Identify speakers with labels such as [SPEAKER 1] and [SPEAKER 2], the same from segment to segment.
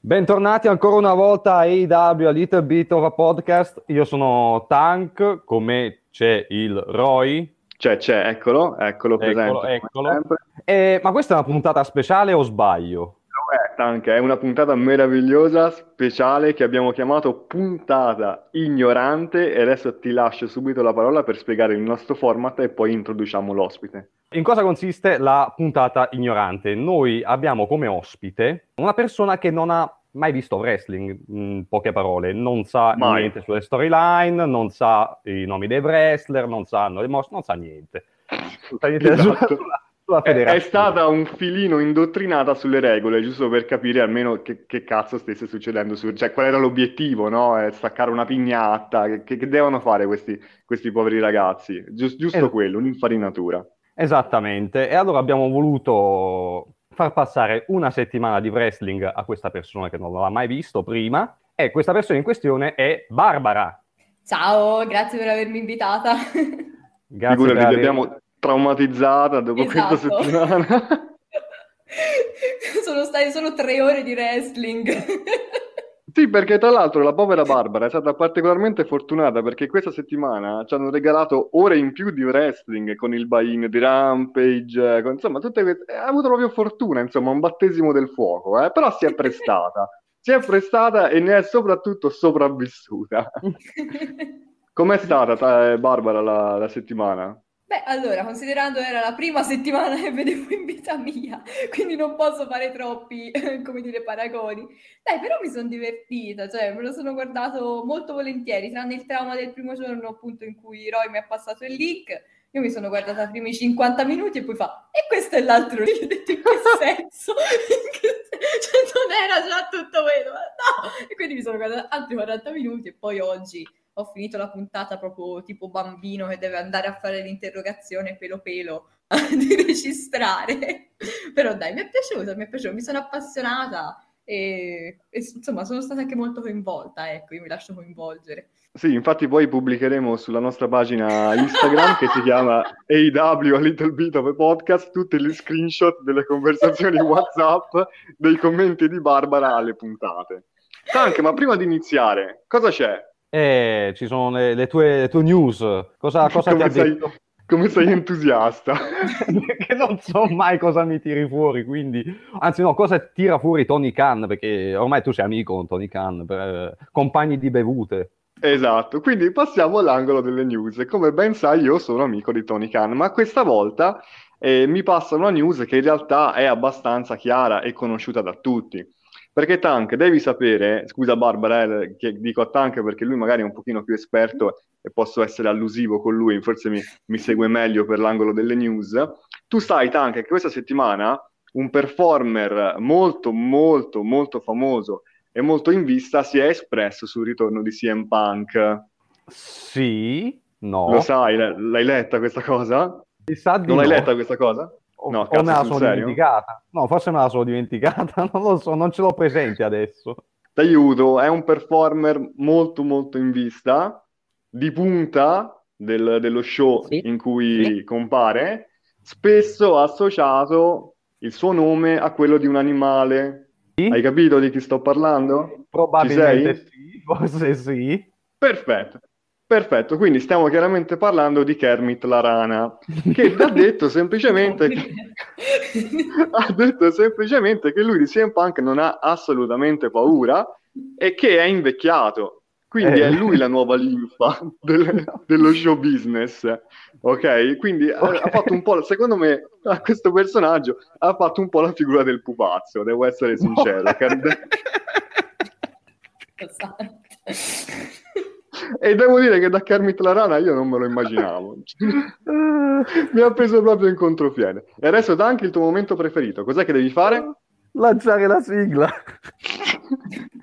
[SPEAKER 1] Bentornati ancora una volta a AW, a Little Bit of a Podcast. Io sono Tank, con me c'è il Roy.
[SPEAKER 2] C'è, c'è, eccolo, eccolo,
[SPEAKER 1] Eccolo,
[SPEAKER 2] presente.
[SPEAKER 1] eccolo. Eh, ma questa è una puntata speciale o sbaglio?
[SPEAKER 2] Lo è, Tank, è una puntata meravigliosa, speciale, che abbiamo chiamato puntata ignorante e adesso ti lascio subito la parola per spiegare il nostro format e poi introduciamo l'ospite.
[SPEAKER 1] In cosa consiste la puntata ignorante? Noi abbiamo come ospite una persona che non ha mai visto wrestling, in poche parole, non sa
[SPEAKER 2] Mai.
[SPEAKER 1] niente sulle storyline, non sa i nomi dei wrestler, non sa le mosse, non sa niente. Non sa niente
[SPEAKER 2] Esatto.
[SPEAKER 1] sulla
[SPEAKER 2] È, è stata un filino indottrinata sulle regole, giusto per capire almeno che, che cazzo stesse succedendo, su, cioè qual era l'obiettivo, no? È staccare una pignatta, che, che- devono fare questi, questi poveri ragazzi? Gius- giusto
[SPEAKER 1] Eh.
[SPEAKER 2] quello, un'infarinatura.
[SPEAKER 1] Esattamente, e allora abbiamo voluto far passare una settimana di wrestling a questa persona che non l'ha mai visto prima, e questa persona in questione è Barbara.
[SPEAKER 3] Ciao, grazie per avermi invitata.
[SPEAKER 1] Grazie
[SPEAKER 2] Figurati,
[SPEAKER 1] per aver-
[SPEAKER 2] abbiamo traumatizzata dopo questa
[SPEAKER 3] Esatto.
[SPEAKER 2] settimana.
[SPEAKER 3] Sono state solo tre ore di wrestling.
[SPEAKER 2] Sì, perché tra l'altro la povera Barbara è stata particolarmente fortunata perché questa settimana ci hanno regalato ore in più di wrestling con il buy-in di Rampage, eh, con- insomma, tutte queste... ha avuto proprio fortuna, insomma, un battesimo del fuoco, eh, Però si è prestata, si è prestata e ne è soprattutto sopravvissuta. Com'è stata, ta- eh, Barbara, la, la settimana?
[SPEAKER 3] Beh, allora, considerando era la prima settimana che vedevo in vita mia, quindi non posso fare troppi, come dire, paragoni. Dai, però mi sono divertita, cioè me lo sono guardato molto volentieri, tranne il trauma del primo giorno, appunto, in cui Roy mi ha passato il link. Io mi sono guardata i primi 50 minuti e poi fa, e questo è l'altro link, ho detto in che senso? Cioè non era già tutto ma no! E quindi mi sono guardata altri 40 minuti e poi oggi ho finito la puntata proprio tipo bambino che deve andare a fare l'interrogazione pelo pelo di registrare. Però dai, mi è piaciuta, mi è piaciuta, mi sono appassionata e, e, insomma sono stata anche molto coinvolta, ecco, io mi lascio coinvolgere.
[SPEAKER 2] Sì, infatti poi pubblicheremo sulla nostra pagina Instagram che si chiama AW A Little Bit of a Podcast tutti gli screenshot delle conversazioni WhatsApp dei commenti di Barbara alle puntate. Tank, ma prima di iniziare, cosa c'è?
[SPEAKER 1] Eh, ci sono le, le tue, le tue news. Cosa, cosa ti ha
[SPEAKER 2] Come sei,
[SPEAKER 1] detto?
[SPEAKER 2] come sei entusiasta?
[SPEAKER 1] Perché non so mai cosa mi tiri fuori, quindi... Anzi no, cosa tira fuori Tony Khan, perché ormai tu sei amico con Tony Khan, per, eh, compagni di bevute.
[SPEAKER 2] Esatto, quindi passiamo all'angolo delle news. Come ben sai, io sono amico di Tony Khan, ma questa volta eh, mi passa una news che in realtà è abbastanza chiara e conosciuta da tutti. Perché Tank, devi sapere, scusa Barbara, eh, che dico a Tank perché lui magari è un pochino più esperto e posso essere allusivo con lui, forse mi, mi segue meglio per l'angolo delle news. Tu sai, Tank, che questa settimana un performer molto, molto, molto famoso e molto in vista si è espresso sul ritorno di CM Punk.
[SPEAKER 1] Sì, no.
[SPEAKER 2] Lo sai, l'hai letta questa cosa?
[SPEAKER 1] Mi sa di
[SPEAKER 2] Non l'hai
[SPEAKER 1] no.
[SPEAKER 2] letta questa cosa?
[SPEAKER 1] O,
[SPEAKER 2] No,
[SPEAKER 1] o me la sono
[SPEAKER 2] serio?
[SPEAKER 1] dimenticata. No, forse me la sono dimenticata, non lo so, non ce l'ho presente adesso.
[SPEAKER 2] T'aiuto, è un performer molto molto in vista, di punta del- dello show
[SPEAKER 3] Sì.
[SPEAKER 2] in cui compare, spesso ha associato il suo nome a quello di un animale.
[SPEAKER 1] Sì?
[SPEAKER 2] Hai capito di chi sto parlando?
[SPEAKER 1] Probabilmente sì, forse sì.
[SPEAKER 2] Perfetto, perfetto. Quindi stiamo chiaramente parlando di Kermit la rana, che ha detto semplicemente che... ha detto semplicemente che lui di CM Punk non ha assolutamente paura e che è invecchiato. Quindi
[SPEAKER 1] Eh.
[SPEAKER 2] è lui la nuova linfa del- dello show business. Ok? Quindi ha-
[SPEAKER 1] Ok.
[SPEAKER 2] ha fatto un po', secondo me, a questo personaggio ha fatto un po' la figura del pupazzo, devo essere sincero. Ker- E devo dire che da Kermit la rana io non me lo immaginavo. Mi ha preso proprio in contropiede. E adesso da anche il tuo momento preferito. Cos'è che devi fare?
[SPEAKER 1] Lanciare la sigla.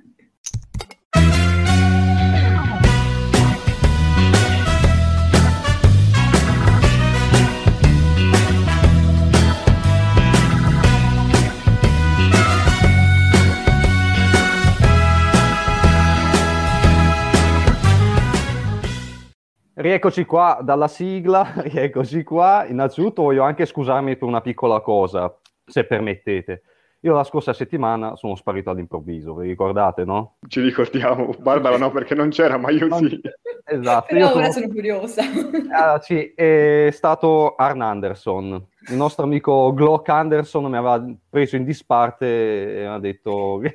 [SPEAKER 1] Rieccoci qua dalla sigla, rieccoci qua. Innanzitutto voglio anche scusarmi per una piccola cosa, se permettete. Io la scorsa settimana sono sparito all'improvviso, vi ricordate, no?
[SPEAKER 2] Ci ricordiamo, Barbara no perché non c'era, ma io sì.
[SPEAKER 1] Esatto.
[SPEAKER 3] Però
[SPEAKER 1] io
[SPEAKER 3] ora
[SPEAKER 1] sono...
[SPEAKER 3] sono curiosa.
[SPEAKER 1] Ah, sì, è stato Arn Anderson, il nostro amico Glock Anderson mi aveva preso in disparte e mi ha detto che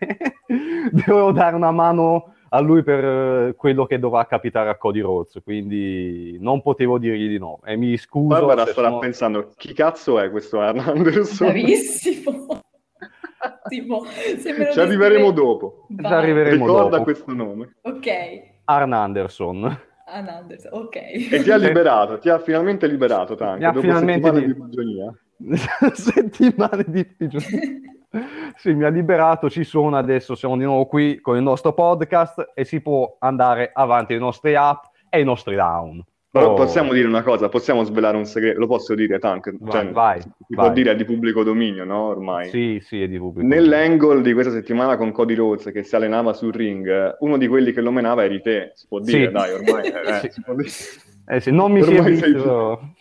[SPEAKER 1] devo dare una mano a lui per eh, quello che dovrà capitare a Cody Rhodes, quindi non potevo dirgli di no. E mi scuso.
[SPEAKER 2] Barbara starà
[SPEAKER 1] sono-
[SPEAKER 2] pensando, chi cazzo è questo Arn Anderson?
[SPEAKER 3] Bravissimo.
[SPEAKER 2] Ci arriveremo dopo.
[SPEAKER 1] Ci
[SPEAKER 3] Vai.
[SPEAKER 1] arriveremo
[SPEAKER 2] Ricorda
[SPEAKER 1] dopo.
[SPEAKER 2] questo nome.
[SPEAKER 3] Ok.
[SPEAKER 1] Arn Anderson.
[SPEAKER 3] Ann Anderson, ok.
[SPEAKER 2] E ti ha liberato, ti ha finalmente liberato, Tank, dopo
[SPEAKER 1] finalmente
[SPEAKER 2] settimane di prigionia.
[SPEAKER 1] settimane di prigione. Sì, mi ha liberato, ci sono adesso, siamo di nuovo qui con il nostro podcast e si può andare avanti i nostri up e i nostri down.
[SPEAKER 2] Però
[SPEAKER 1] Oh,
[SPEAKER 2] possiamo dire una cosa, possiamo svelare un segreto, lo posso dire Tank?
[SPEAKER 1] Vai,
[SPEAKER 2] Cioè,
[SPEAKER 1] vai,
[SPEAKER 2] si
[SPEAKER 1] vai.
[SPEAKER 2] può dire è di pubblico dominio, no? Ormai.
[SPEAKER 1] Sì, sì, è di pubblico.
[SPEAKER 2] Nell'angle di questa settimana con Cody Rhodes che si allenava sul ring, uno di quelli che lo menava eri te, si può dire,
[SPEAKER 1] Sì.
[SPEAKER 2] dai, ormai. eh,
[SPEAKER 1] Sì.
[SPEAKER 2] si può dire.
[SPEAKER 1] Eh sì, non mi si è
[SPEAKER 2] Ormai
[SPEAKER 1] visto,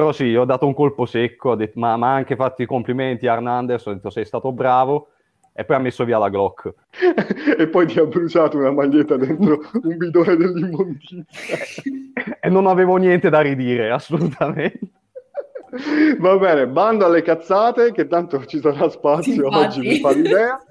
[SPEAKER 1] però, sì, ho dato un colpo secco, ho detto, ma mi ha anche fatto i complimenti a Anderson, ho detto sei stato bravo, e poi ha messo via la Glock.
[SPEAKER 2] e poi ti ha bruciato una maglietta dentro un bidone dell'immondizia.
[SPEAKER 1] e non avevo niente da ridire, assolutamente.
[SPEAKER 2] Va bene, bando alle cazzate, che tanto ci sarà spazio
[SPEAKER 3] Infatti.
[SPEAKER 2] oggi per fare l'idea.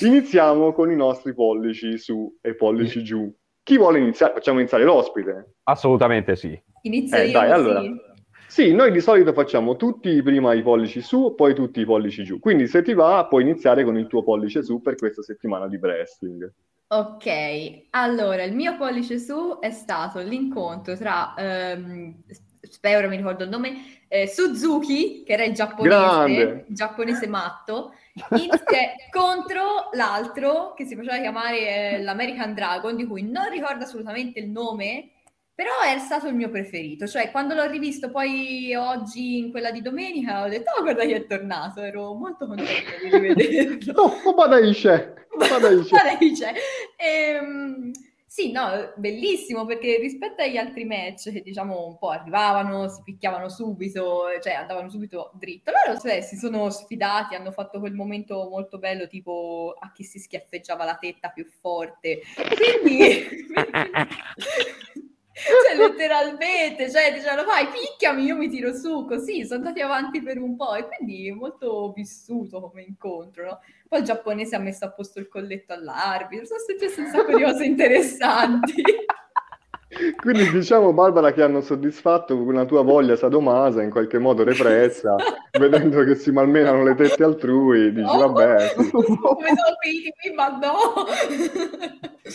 [SPEAKER 2] Iniziamo con i nostri pollici su e pollici giù. Chi vuole iniziare? Facciamo iniziare l'ospite.
[SPEAKER 1] Assolutamente sì.
[SPEAKER 3] Inizio
[SPEAKER 2] Eh,
[SPEAKER 3] io
[SPEAKER 2] dai,
[SPEAKER 3] così.
[SPEAKER 2] allora. Sì, noi di solito facciamo tutti prima i pollici su, poi tutti i pollici giù. Quindi se ti va, puoi iniziare con il tuo pollice su per questa settimana di wrestling.
[SPEAKER 3] Ok, allora il mio pollice su è stato l'incontro tra, ehm, spero mi ricordo il nome, eh, Suzuki, che era il giapponese, il giapponese matto, insie- contro l'altro che si faceva chiamare eh, l'American Dragon, di cui non ricordo assolutamente il nome, però è stato il mio preferito. Cioè, quando l'ho rivisto poi oggi in quella di domenica, ho detto, oh, guarda chi è tornato, ero molto contenta di rivederlo.
[SPEAKER 2] Oh, Badaisce! Badaisce!
[SPEAKER 3] Guarda, dice, ehm, sì, no, bellissimo perché rispetto agli altri match che diciamo un po' arrivavano, si picchiavano subito, cioè andavano subito dritto, loro cioè, si sono sfidati, hanno fatto quel momento molto bello tipo a chi si schiaffeggiava la tetta più forte, quindi... Cioè, letteralmente, cioè, dicevano, vai, picchiami, io mi tiro su, così, sono andati avanti per un po' e quindi molto vissuto come incontro, no? Poi il giapponese ha messo a posto il colletto all'arbitro, sono successe un sacco di cose interessanti.
[SPEAKER 2] Quindi diciamo, Barbara, che hanno soddisfatto una tua voglia sadomasa, in qualche modo repressa, vedendo che si malmenano le tette altrui, dici,
[SPEAKER 3] Oh,
[SPEAKER 2] vabbè,
[SPEAKER 3] come sono finiti qui, ma no!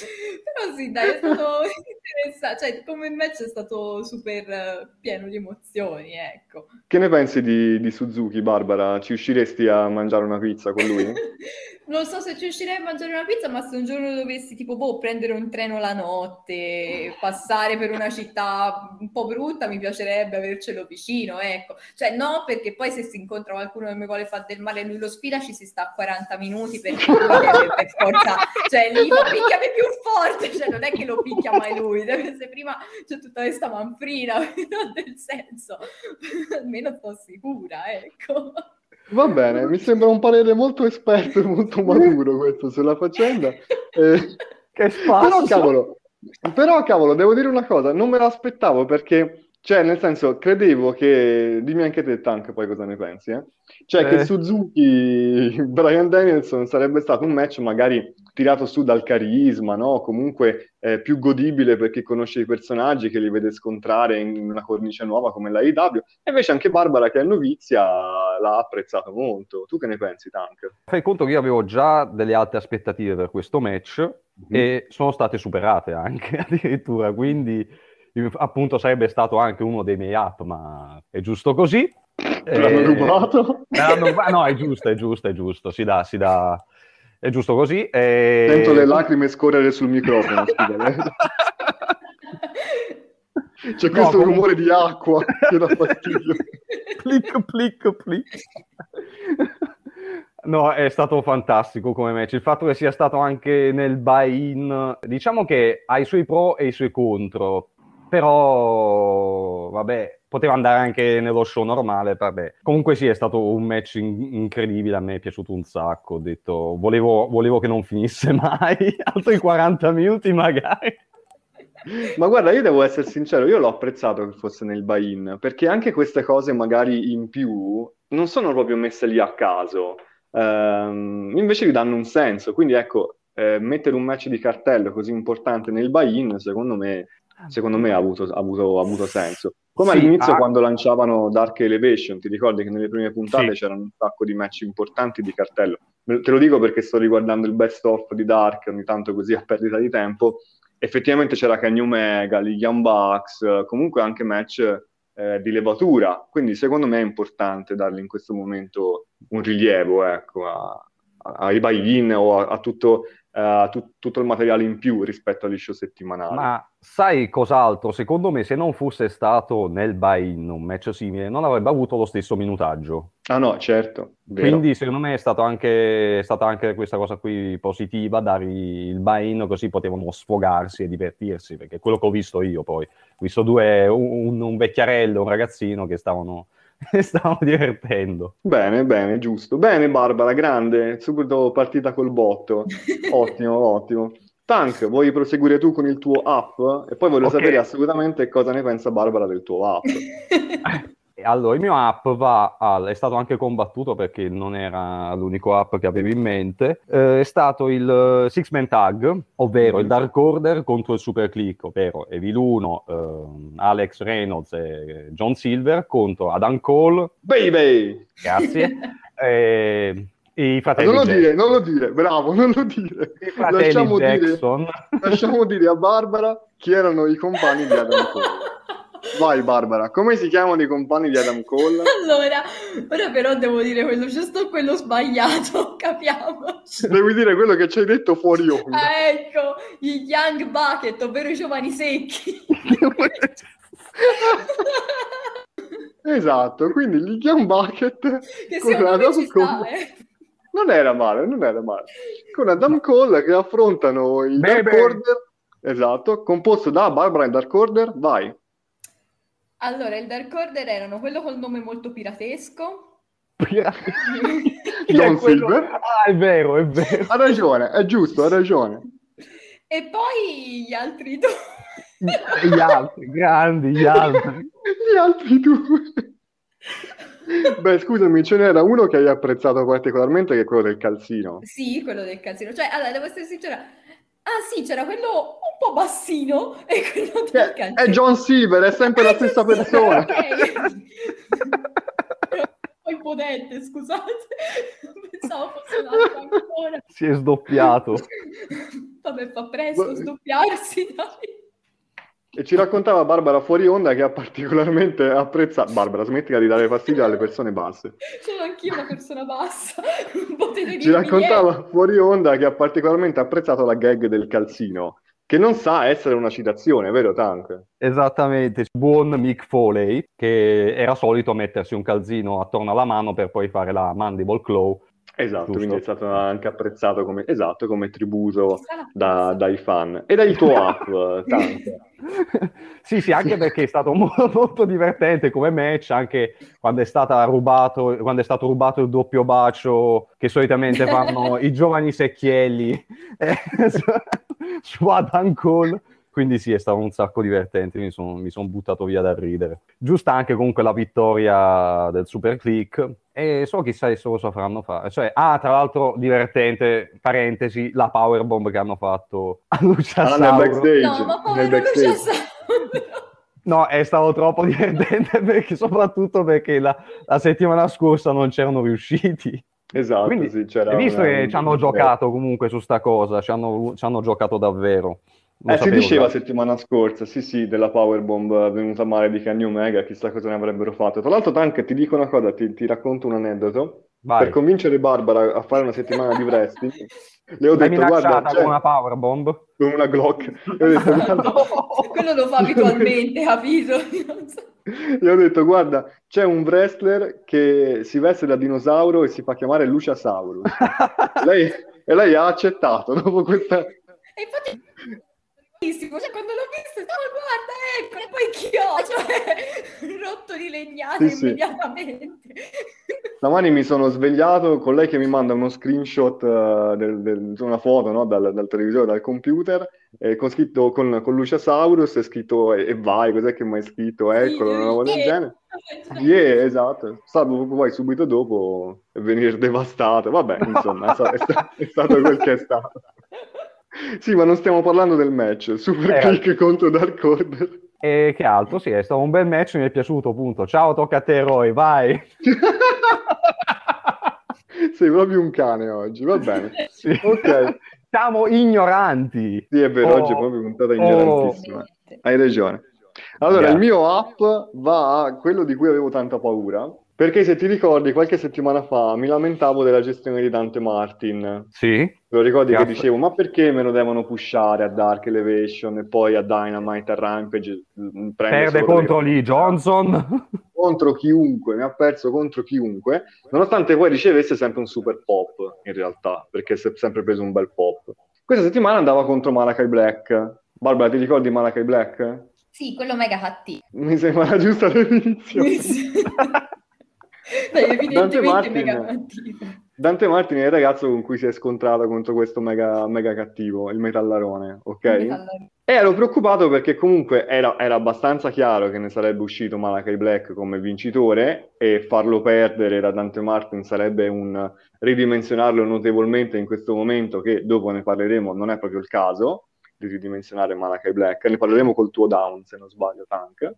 [SPEAKER 3] Però sì, dai, è stato interessante, cioè come match è stato super eh, pieno di emozioni, ecco.
[SPEAKER 2] Che ne pensi di, di Suzuki, Barbara? Ci usciresti a mangiare una pizza con lui?
[SPEAKER 3] Non so se ci riuscirei a mangiare una pizza, ma se un giorno dovessi tipo boh, prendere un treno la notte, passare per una città un po' brutta, mi piacerebbe avercelo vicino, ecco. Cioè no, perché poi se si incontra qualcuno che mi vuole fare del male e lui lo sfida, ci si sta a 40 minuti perché lui deve per forza, cioè lì picchiami più forte, cioè non è che lo picchia mai lui, deve essere prima c'è tutta questa manfrina, no, del senso, almeno sto sicura, ecco.
[SPEAKER 2] Va bene, mi sembra un parere molto esperto e molto maturo questo sulla faccenda. Eh,
[SPEAKER 1] Che spazio!
[SPEAKER 2] Però cavolo, però cavolo, devo dire una cosa, non me l'aspettavo perché, cioè, nel senso, credevo che, dimmi anche te, Tank, poi cosa ne pensi, eh? Cioè,
[SPEAKER 1] Eh.
[SPEAKER 2] che Suzuki, Brian Danielson sarebbe stato un match magari tirato su dal carisma, no? Comunque eh, più godibile per chi conosce i personaggi, che li vede scontrare in una cornice nuova come la AEW, e invece anche Barbara, che è novizia, l'ha apprezzato molto. Tu che ne pensi, Tank?
[SPEAKER 1] Fai conto che io avevo già delle alte aspettative per questo match e sono state superate anche addirittura, quindi eh, appunto sarebbe stato anche uno dei miei up, ma è giusto così.
[SPEAKER 2] Te l'hanno
[SPEAKER 1] Eh,
[SPEAKER 2] rubato?
[SPEAKER 1] rubato? No, è giusto, è giusto, è giusto, si dà, si dà, è giusto così. E...
[SPEAKER 2] Sento le lacrime scorrere sul microfono. C'è
[SPEAKER 1] No,
[SPEAKER 2] questo
[SPEAKER 1] comunque-
[SPEAKER 2] rumore di acqua che dà fastidio.
[SPEAKER 1] plic, plic, plic. No, è stato fantastico come match. Il fatto che sia stato anche nel buy-in, diciamo che ha i suoi pro e i suoi contro. Però vabbè, poteva andare anche nello show normale, vabbè. Comunque sì, è stato un match in- incredibile, a me è piaciuto un sacco, ho detto, volevo, volevo che non finisse mai, altri 40 minuti magari.
[SPEAKER 2] Ma guarda, io devo essere sincero, io l'ho apprezzato che fosse nel buy-in, perché anche queste cose magari in più non sono proprio messe lì a caso, ehm, invece gli danno un senso, quindi ecco, eh, mettere un match di cartello così importante nel buy-in, secondo me, secondo me ha avuto, ha avuto, ha avuto senso. Come
[SPEAKER 1] Sì,
[SPEAKER 2] all'inizio
[SPEAKER 1] ah.
[SPEAKER 2] quando lanciavano Dark Elevation, ti ricordi che nelle prime puntate
[SPEAKER 1] Sì.
[SPEAKER 2] c'erano un sacco di match importanti di cartello? Te lo dico perché sto riguardando il best of di Dark, ogni tanto così a perdita di tempo. Effettivamente c'era Kenny Omega, gli Young Bucks, comunque anche match eh, di levatura, quindi secondo me è importante dargli in questo momento un rilievo, ecco, a- ai buy-in o a, a tutto, eh, a tu- tutto il materiale in più rispetto agli show settimanali.
[SPEAKER 1] Ma sai cos'altro? Secondo me, se non fosse stato nel buy-in un match simile, non avrebbe avuto lo stesso minutaggio.
[SPEAKER 2] Ah no, certo, vero.
[SPEAKER 1] Quindi, secondo me, è, stato anche, è stata anche questa cosa qui positiva, dare il buy-in così potevano sfogarsi e divertirsi, perché è quello che ho visto io poi. Ho visto due, un, un vecchiarello un ragazzino che stavano, stavano divertendo.
[SPEAKER 2] Bene, bene, giusto. Bene, Barbara, grande, subito partita col botto. Ottimo, ottimo. Tank, vuoi proseguire tu con il tuo app? E poi voglio
[SPEAKER 1] Ok.
[SPEAKER 2] sapere assolutamente cosa ne pensa Barbara del tuo app.
[SPEAKER 1] Allora, il mio app va al, è stato anche combattuto perché non era l'unico app che avevo in mente, eh, è stato il eh, Six Man Tag, ovvero il Dark Order contro il Super Click, ovvero Evil 1, ehm, Alex Reynolds e John Silver contro Adam Cole,
[SPEAKER 2] Baby!
[SPEAKER 1] grazie, e i fratelli,
[SPEAKER 2] Non lo dire, non lo dire, bravo, non lo dire. Lasciamo dire, lasciamo dire a Barbara chi erano i compagni di Adam Cole. Vai Barbara, come si chiamano i compagni di Adam Cole?
[SPEAKER 3] Allora, ora però devo dire quello giusto o quello sbagliato, capiamoci.
[SPEAKER 2] Devi dire quello che ci hai detto fuori onda.
[SPEAKER 3] Ah, ecco, i Young Bucket, ovvero i giovani secchi.
[SPEAKER 2] Esatto, quindi gli Young Bucket
[SPEAKER 3] che
[SPEAKER 2] con
[SPEAKER 3] secondo me
[SPEAKER 2] Adam
[SPEAKER 3] ci sta,
[SPEAKER 2] Cole.
[SPEAKER 3] eh.
[SPEAKER 2] Non era male, non era male. Con Adam Cole che affrontano il Dark. Order, esatto, composto da Barbara e Dark Order, vai.
[SPEAKER 3] Allora, il Dark Order erano quello col nome molto piratesco.
[SPEAKER 2] John
[SPEAKER 1] quello?
[SPEAKER 2] Silver.
[SPEAKER 1] Ah, è vero, è vero.
[SPEAKER 2] Ha ragione, è giusto, ha ragione.
[SPEAKER 3] E poi gli altri due.
[SPEAKER 1] Gli altri, grandi, gli altri.
[SPEAKER 2] Gli altri due. Beh, scusami, ce n'era uno che hai apprezzato particolarmente, che è quello del calzino.
[SPEAKER 3] Sì, quello del calzino. Cioè, allora, devo essere sincera. Ah sì, c'era quello un po' bassino e quello del calzino.
[SPEAKER 2] è John Silver, è sempre la stessa persona.
[SPEAKER 3] Ok. Poi potente, scusate. Pensavo fosse un altro ancora.
[SPEAKER 1] Si è sdoppiato.
[SPEAKER 3] Vabbè, fa presto sdoppiarsi, dai.
[SPEAKER 2] E ci raccontava Barbara fuori onda che ha particolarmente apprezzato. Barbara, smettila di dare fastidio alle persone basse.
[SPEAKER 3] Sono anch'io una persona bassa. Potete
[SPEAKER 2] Ci raccontava fuori onda che ha particolarmente apprezzato la gag del calzino, che non sa essere una citazione, vero Tank?
[SPEAKER 1] Esattamente, buon Mick Foley che era solito mettersi un calzino attorno alla mano per poi fare la mandible claw.
[SPEAKER 2] Esatto,
[SPEAKER 1] Giusto.
[SPEAKER 2] quindi è stato anche apprezzato come, esatto, come tributo da- dai fan. E dai tuo app,
[SPEAKER 1] sì, sì, anche perché è stato molto, molto divertente come match, anche quando è, stata rubato, quando è stato rubato il doppio bacio che solitamente fanno i giovani secchielli eh, su, su Adam Cole. Quindi sì, è stato un sacco divertente, mi sono mi son buttato via da ridere. Giusta anche comunque la vittoria del Super Click e so chissà adesso cosa faranno fare. Cioè, ah, tra l'altro divertente, parentesi, la powerbomb che hanno fatto a Lucia
[SPEAKER 2] Ah, nel
[SPEAKER 1] Sauro.
[SPEAKER 2] backstage.
[SPEAKER 3] No, ma
[SPEAKER 2] nel
[SPEAKER 3] povero. Lucia Sauro.
[SPEAKER 1] No, è stato troppo divertente perché, soprattutto perché la, la settimana scorsa non c'erano riusciti.
[SPEAKER 2] Esatto,
[SPEAKER 1] Quindi,
[SPEAKER 2] sì, c'era
[SPEAKER 1] hai visto
[SPEAKER 2] una-
[SPEAKER 1] che ci hanno giocato comunque su sta cosa, ci hanno, ci hanno giocato davvero. Lo
[SPEAKER 2] Eh, si diceva
[SPEAKER 1] già.
[SPEAKER 2] settimana scorsa, sì, sì, della powerbomb venuta male di Kenny Omega, chissà cosa ne avrebbero fatto. Tra l'altro, Tank, ti dico una cosa, ti, ti racconto un aneddoto.
[SPEAKER 1] Vai.
[SPEAKER 2] Per convincere Barbara a fare una settimana di wrestling, le ho
[SPEAKER 1] L'hai
[SPEAKER 2] detto, guarda, c'è-
[SPEAKER 1] con una powerbomb?
[SPEAKER 2] con una Glock. Le ho detto, guarda,
[SPEAKER 3] Quello lo fa abitualmente, capito? Non
[SPEAKER 2] le ho detto, guarda, c'è un wrestler che si veste da dinosauro e si fa chiamare Luciasaurus. Lei, e lei ha accettato dopo questa...
[SPEAKER 3] E infatti bellissimo, cioè quando l'ho visto, oh, guarda, ecco, e poi chio, cioè, rotto di legnate
[SPEAKER 2] Sì, sì.
[SPEAKER 3] immediatamente.
[SPEAKER 2] Stamani mi sono svegliato con lei che mi manda uno screenshot, eh, del- del- una foto, no, dal, dal televisore, dal computer, eh, con scritto con, con Luciasaurus e scritto e, e vai, cos'è che mi hai scritto? Eccolo, una roba del genere. Yeah, esatto. Salvo poi subito dopo venire devastato. Vabbè, insomma, è, sta- è sta- è stato quel che è stato. Sì, ma non stiamo parlando del match. Super
[SPEAKER 1] Eh.
[SPEAKER 2] Click contro Dark Order.
[SPEAKER 1] E che altro? Sì, è stato un bel match, mi è piaciuto, punto. Ciao, tocca a te, Roy, vai.
[SPEAKER 2] Sei proprio un cane oggi, va bene.
[SPEAKER 1] Sì.
[SPEAKER 2] Ok.
[SPEAKER 1] Siamo ignoranti.
[SPEAKER 2] Sì, è vero,
[SPEAKER 1] Oh.
[SPEAKER 2] oggi è proprio puntata
[SPEAKER 1] Oh.
[SPEAKER 2] ignorantissima. Hai ragione. Allora,
[SPEAKER 1] Grazie.
[SPEAKER 2] il mio up va a quello di cui avevo tanta paura, perché se ti ricordi, qualche settimana fa mi lamentavo della gestione di Dante Martin.
[SPEAKER 1] Sì?
[SPEAKER 2] Te lo ricordi che
[SPEAKER 1] Cazzo.
[SPEAKER 2] dicevo, ma perché me lo devono pushare a Dark Elevation e poi a Dynamite, a Rampage? mm,
[SPEAKER 1] Perde contro
[SPEAKER 2] delle-
[SPEAKER 1] Lee Johnson.
[SPEAKER 2] Contro chiunque, mi ha perso contro chiunque, nonostante poi ricevesse sempre un super pop, in realtà, perché si è sempre preso un bel pop. Questa settimana andava contro Malakai Black. Barbara, ti ricordi Malakai Black?
[SPEAKER 3] Sì, quello mega cattivo.
[SPEAKER 2] Mi sembra giusto all'inizio.
[SPEAKER 3] Dai, evidentemente
[SPEAKER 2] Martin-
[SPEAKER 3] mega cattivo.
[SPEAKER 2] Dante Martin è il ragazzo con cui si è scontrato contro questo mega, mega cattivo, il metallarone, ok?
[SPEAKER 3] Allora,
[SPEAKER 2] E ero preoccupato perché comunque era, era abbastanza chiaro che ne sarebbe uscito Malakai Black come vincitore e farlo perdere da Dante Martin sarebbe un ridimensionarlo notevolmente in questo momento che dopo ne parleremo, non è proprio il caso di ridimensionare Malakai Black, ne parleremo col tuo down se non sbaglio Tank.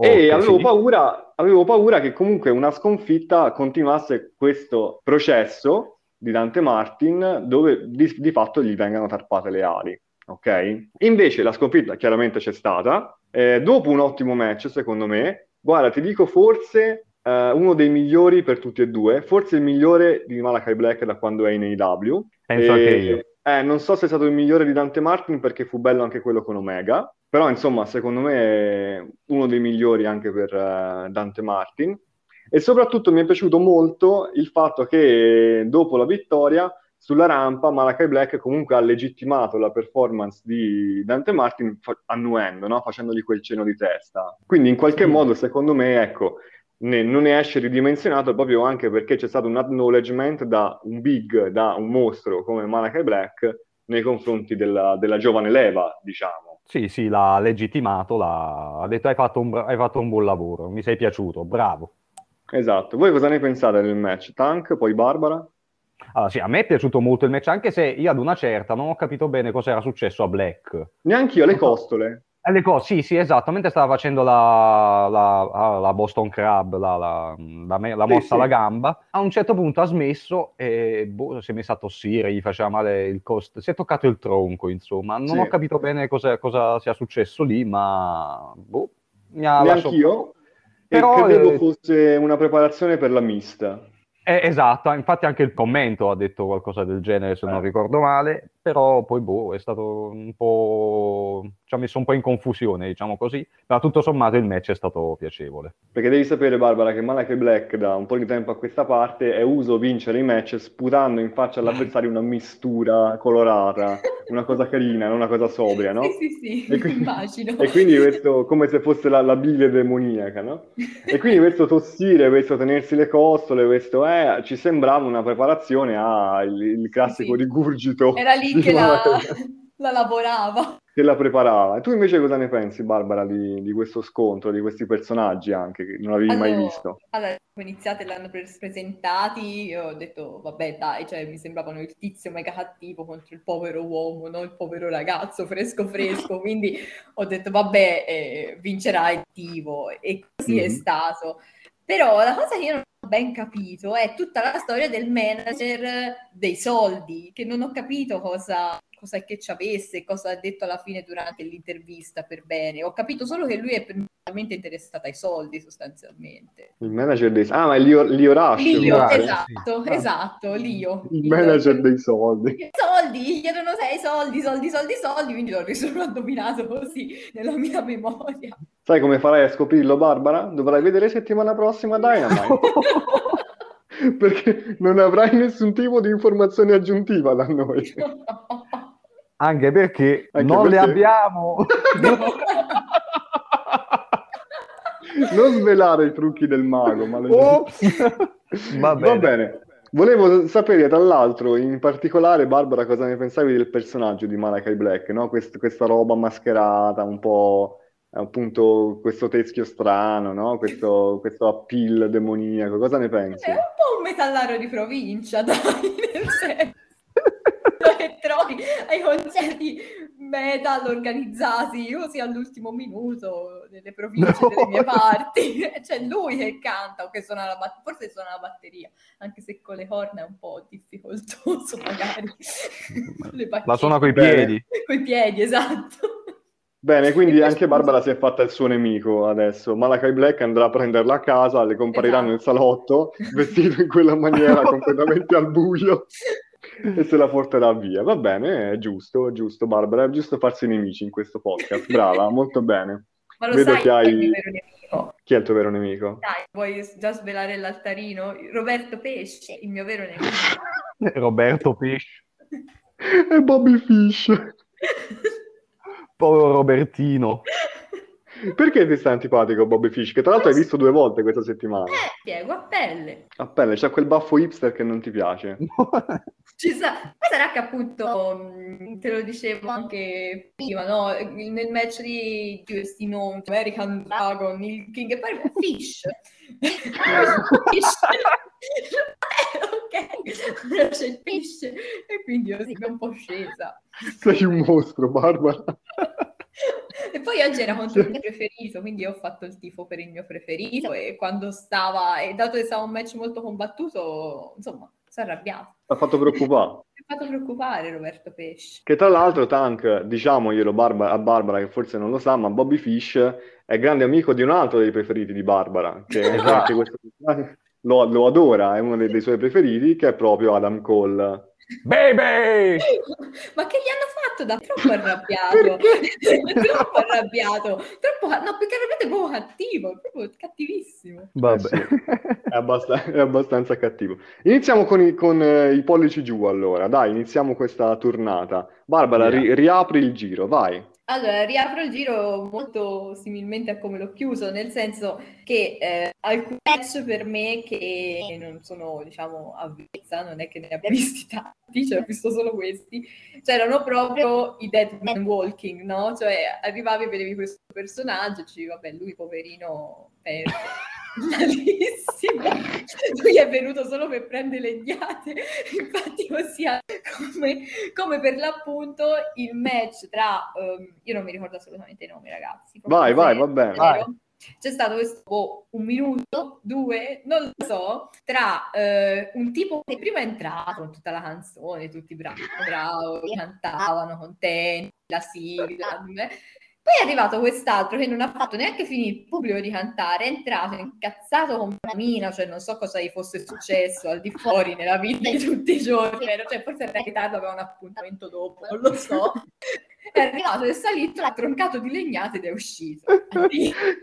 [SPEAKER 2] E avevo paura, avevo paura che comunque una sconfitta continuasse questo processo di Dante Martin dove di, di fatto gli vengano tarpate le ali, ok? Invece la sconfitta chiaramente c'è stata, eh, dopo un ottimo match secondo me, guarda ti dico forse eh, uno dei migliori per tutti e due, forse il migliore di Malakai Black da quando è in AEW.
[SPEAKER 1] Penso
[SPEAKER 2] E-
[SPEAKER 1] anche io.
[SPEAKER 2] Eh, non so se è stato il migliore di Dante Martin perché fu bello anche quello con Omega, però insomma secondo me è uno dei migliori anche per eh, Dante Martin. E soprattutto mi è piaciuto molto il fatto che dopo la vittoria sulla rampa Malakai Black comunque ha legittimato la performance di Dante Martin fa- annuendo, no? facendogli quel cenno di testa. Quindi in qualche modo secondo me ecco, ne, non ne esce ridimensionato proprio anche perché c'è stato un acknowledgement da un big, da un mostro come Malakai Black nei confronti della, della giovane leva, diciamo.
[SPEAKER 1] Sì, sì, l'ha legittimato, l'ha... ha detto hai fatto, un, hai fatto un buon lavoro, mi sei piaciuto, bravo.
[SPEAKER 2] Esatto. Voi cosa ne pensate del match? Tank, poi Barbara?
[SPEAKER 1] Allora, sì, a me è piaciuto molto il match, anche se io ad una certa non ho capito bene cosa era successo a Black.
[SPEAKER 2] Neanche io le costole.
[SPEAKER 1] Eh, le cose, sì, sì, esatto, mentre stava facendo la, la- ah, la Boston Crab, la, la- la
[SPEAKER 2] Sì,
[SPEAKER 1] mossa
[SPEAKER 2] sì.
[SPEAKER 1] alla gamba, a un certo punto ha smesso e boh, si è messa a tossire, gli faceva male il costo, si è toccato il tronco, insomma. Non
[SPEAKER 2] Sì.
[SPEAKER 1] ho capito bene cosa, cosa sia successo lì, ma boh, mi ha lasciato-
[SPEAKER 2] io.
[SPEAKER 1] Però,
[SPEAKER 2] credevo
[SPEAKER 1] eh,
[SPEAKER 2] fosse una preparazione per la mista.
[SPEAKER 1] Eh, esatto, infatti anche il commento ha detto qualcosa del genere, se non
[SPEAKER 2] Eh.
[SPEAKER 1] ricordo male, però poi boh, è stato un po'... ci ha messo un po' in confusione, diciamo così, ma tutto sommato il match è stato piacevole.
[SPEAKER 2] Perché devi sapere, Barbara, che Malachi Black da un po' di tempo a questa parte è uso vincere i match sputando in faccia all'avversario una mistura colorata, una cosa carina, non una cosa sobria, no?
[SPEAKER 3] Sì, sì, sì,
[SPEAKER 2] E quindi-
[SPEAKER 3] immagino.
[SPEAKER 2] E quindi questo, come se fosse la, la bile demoniaca, no? E quindi questo tossire, questo tenersi le costole, questo eh, ci sembrava una preparazione al il classico
[SPEAKER 3] Sì, sì.
[SPEAKER 2] rigurgito
[SPEAKER 3] Era lì che la, la lavorava.
[SPEAKER 2] che la preparava. E tu invece cosa ne pensi, Barbara, di, di questo scontro, di questi personaggi anche che non avevi mai
[SPEAKER 3] Allora,
[SPEAKER 2] visto?
[SPEAKER 3] allora, quando iniziate l'hanno pres- presentati, io ho detto, vabbè, dai, cioè, mi sembravano il tizio mega cattivo contro il povero uomo, no? Il povero ragazzo fresco fresco, quindi ho detto, vabbè, eh, vincerà il cattivo, e così è
[SPEAKER 2] Mhm.
[SPEAKER 3] stato. Però la cosa che io non ben capito è tutta la storia del manager dei soldi, che non ho capito cosa, cosa è che ci avesse, cosa ha detto alla fine durante l'intervista per bene. Ho capito solo che lui è principalmente interessato ai soldi, sostanzialmente.
[SPEAKER 2] Il manager dei... Ah, ma è Lio, Lio Rush,
[SPEAKER 3] Lio, esatto,
[SPEAKER 1] sì.
[SPEAKER 3] esatto, Lio.
[SPEAKER 2] Il manager dei soldi.
[SPEAKER 3] I soldi, gli chiedono sei soldi, soldi, soldi, soldi, quindi l'ho addovinato così nella mia memoria.
[SPEAKER 2] Sai come farai a scoprirlo, Barbara? Dovrai vedere settimana prossima Dynamite. Perché non avrai nessun tipo di informazione aggiuntiva da noi.
[SPEAKER 1] Anche perché
[SPEAKER 2] Anche
[SPEAKER 1] non le
[SPEAKER 2] perché-
[SPEAKER 1] abbiamo.
[SPEAKER 2] non svelare i trucchi del mago, maledetto.
[SPEAKER 1] Ops. Va bene.
[SPEAKER 2] Va bene. Volevo sapere tra l'altro, in particolare, Barbara, cosa ne pensavi del personaggio di Malachi Black, no? Quest- questa roba mascherata, un po' appunto questo teschio strano, no? Questo, questo appeal demoniaco, cosa ne pensi?
[SPEAKER 3] È un po' un metallaro di provincia, dai, nel senso che trovi ai concerti metal organizzati così all'ultimo minuto nelle province
[SPEAKER 1] No.
[SPEAKER 3] delle mie parti. C'è lui che canta o che suona la batteria, forse suona la batteria, anche se con le corna è un po' difficoltoso magari.
[SPEAKER 1] La suona coi piedi.
[SPEAKER 3] coi piedi, esatto.
[SPEAKER 2] Bene, quindi
[SPEAKER 3] E
[SPEAKER 2] anche. Barbara si è fatta il suo nemico adesso. Malachi Black andrà a prenderla a casa, le comparirà
[SPEAKER 3] Esatto.
[SPEAKER 2] nel salotto, vestito in quella maniera completamente al buio e se la porterà via. Va bene, è giusto, è giusto, Barbara, è giusto farsi nemici in questo podcast. Brava, molto bene.
[SPEAKER 3] Ma lo
[SPEAKER 2] Vedo
[SPEAKER 3] sai
[SPEAKER 2] che
[SPEAKER 3] chi è
[SPEAKER 2] hai-? Chi è il tuo vero nemico?
[SPEAKER 3] Dai, vuoi già svelare l'altarino? Roberto Pesce, il mio vero nemico.
[SPEAKER 1] Roberto Pesce.
[SPEAKER 2] È Bobby Fish.
[SPEAKER 1] Povero Robertino.
[SPEAKER 2] Perché ti sta antipatico Bobby Fish? Che tra l'altro hai visto due volte questa settimana.
[SPEAKER 3] Eh, spiego a pelle.
[SPEAKER 2] A pelle, c'ha quel baffo hipster che non ti piace.
[SPEAKER 3] Ci sa- Poi sarà che appunto, mh, te lo dicevo anche prima, no? Nel match di Giustino, American Dragon, il King e poi Fish. Fish. ok, c'è il Fish e quindi io è un po' scesa.
[SPEAKER 2] Sei un mostro, Barbara.
[SPEAKER 3] E poi oggi era contro il mio preferito, quindi ho fatto il tifo per il mio preferito e quando stava, e dato che stava un match molto combattuto, insomma, si è
[SPEAKER 2] T'ha fatto preoccupare.
[SPEAKER 3] Mi ha fatto preoccupare Roberto Pesce.
[SPEAKER 2] Che tra l'altro Tank, diciamoglielo Barba- a Barbara che forse non lo sa, ma Bobby Fish è grande amico di un altro dei preferiti di Barbara, che
[SPEAKER 1] Esatto.
[SPEAKER 2] anche questo lo, lo adora, è uno dei, dei suoi preferiti, che è proprio Adam Cole.
[SPEAKER 1] Baby!
[SPEAKER 3] Ma che gli hanno fatto da troppo arrabbiato? troppo arrabbiato, troppo, no, più che arrabbiato è proprio cattivo, è proprio cattivissimo.
[SPEAKER 1] Vabbè.
[SPEAKER 2] Eh. È, abbast- è abbastanza cattivo. Iniziamo con i, con, eh, i pollici giù allora, dai, iniziamo questa tornata. Barbara, ri- riapri il giro, vai.
[SPEAKER 3] Allora, riapro il giro molto similmente a come l'ho chiuso, nel senso che eh, alcuni match per me che non sono, diciamo, avvezza, non è che ne abbia visti tanti, cioè ho visto solo questi, c'erano proprio i Dead Man Walking, no? Cioè arrivavi e vedevi questo personaggio e dicevi, vabbè, lui poverino perde. Malissimo, lui è venuto solo per prendere legnate, infatti ossia come, come per l'appunto il match tra, ehm, io non mi ricordo assolutamente i nomi ragazzi,
[SPEAKER 2] Vai, vai, va bene.
[SPEAKER 3] zero. C'è stato questo boh, un minuto, due, non lo so, tra eh, un tipo che prima è entrato con tutta la canzone, tutti bravi, bravi, cantavano contenti, la sigla, eh. Poi è arrivato quest'altro che non ha fatto neanche finire il pubblico di cantare, è entrato incazzato come una mina, cioè non so cosa gli fosse successo al di fuori nella vita di tutti i giorni, cioè forse era in ritardo, aveva un appuntamento dopo, non lo so. È arrivato, è salito, l'ha troncato di legnate ed è uscito.